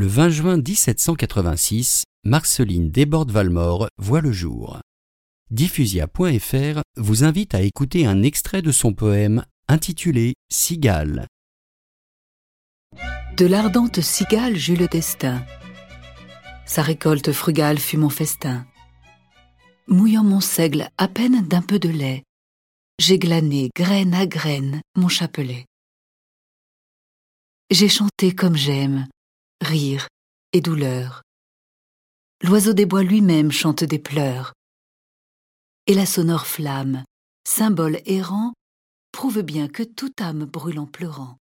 Le 20 juin 1786, Marceline Desbordes-Valmore voit le jour. Diffusia.fr vous invite à écouter un extrait de son poème intitulé Cigale. De l'ardente cigale j'eus le destin. Sa récolte frugale fut mon festin. Mouillant mon seigle à peine d'un peu de lait, j'ai glané graine à graine mon chapelet. J'ai chanté comme j'aime, rire et douleur. L'oiseau des bois lui-même chante des pleurs. Et la sonore flamme, symbole errant, prouve bien que toute âme brûle en pleurant.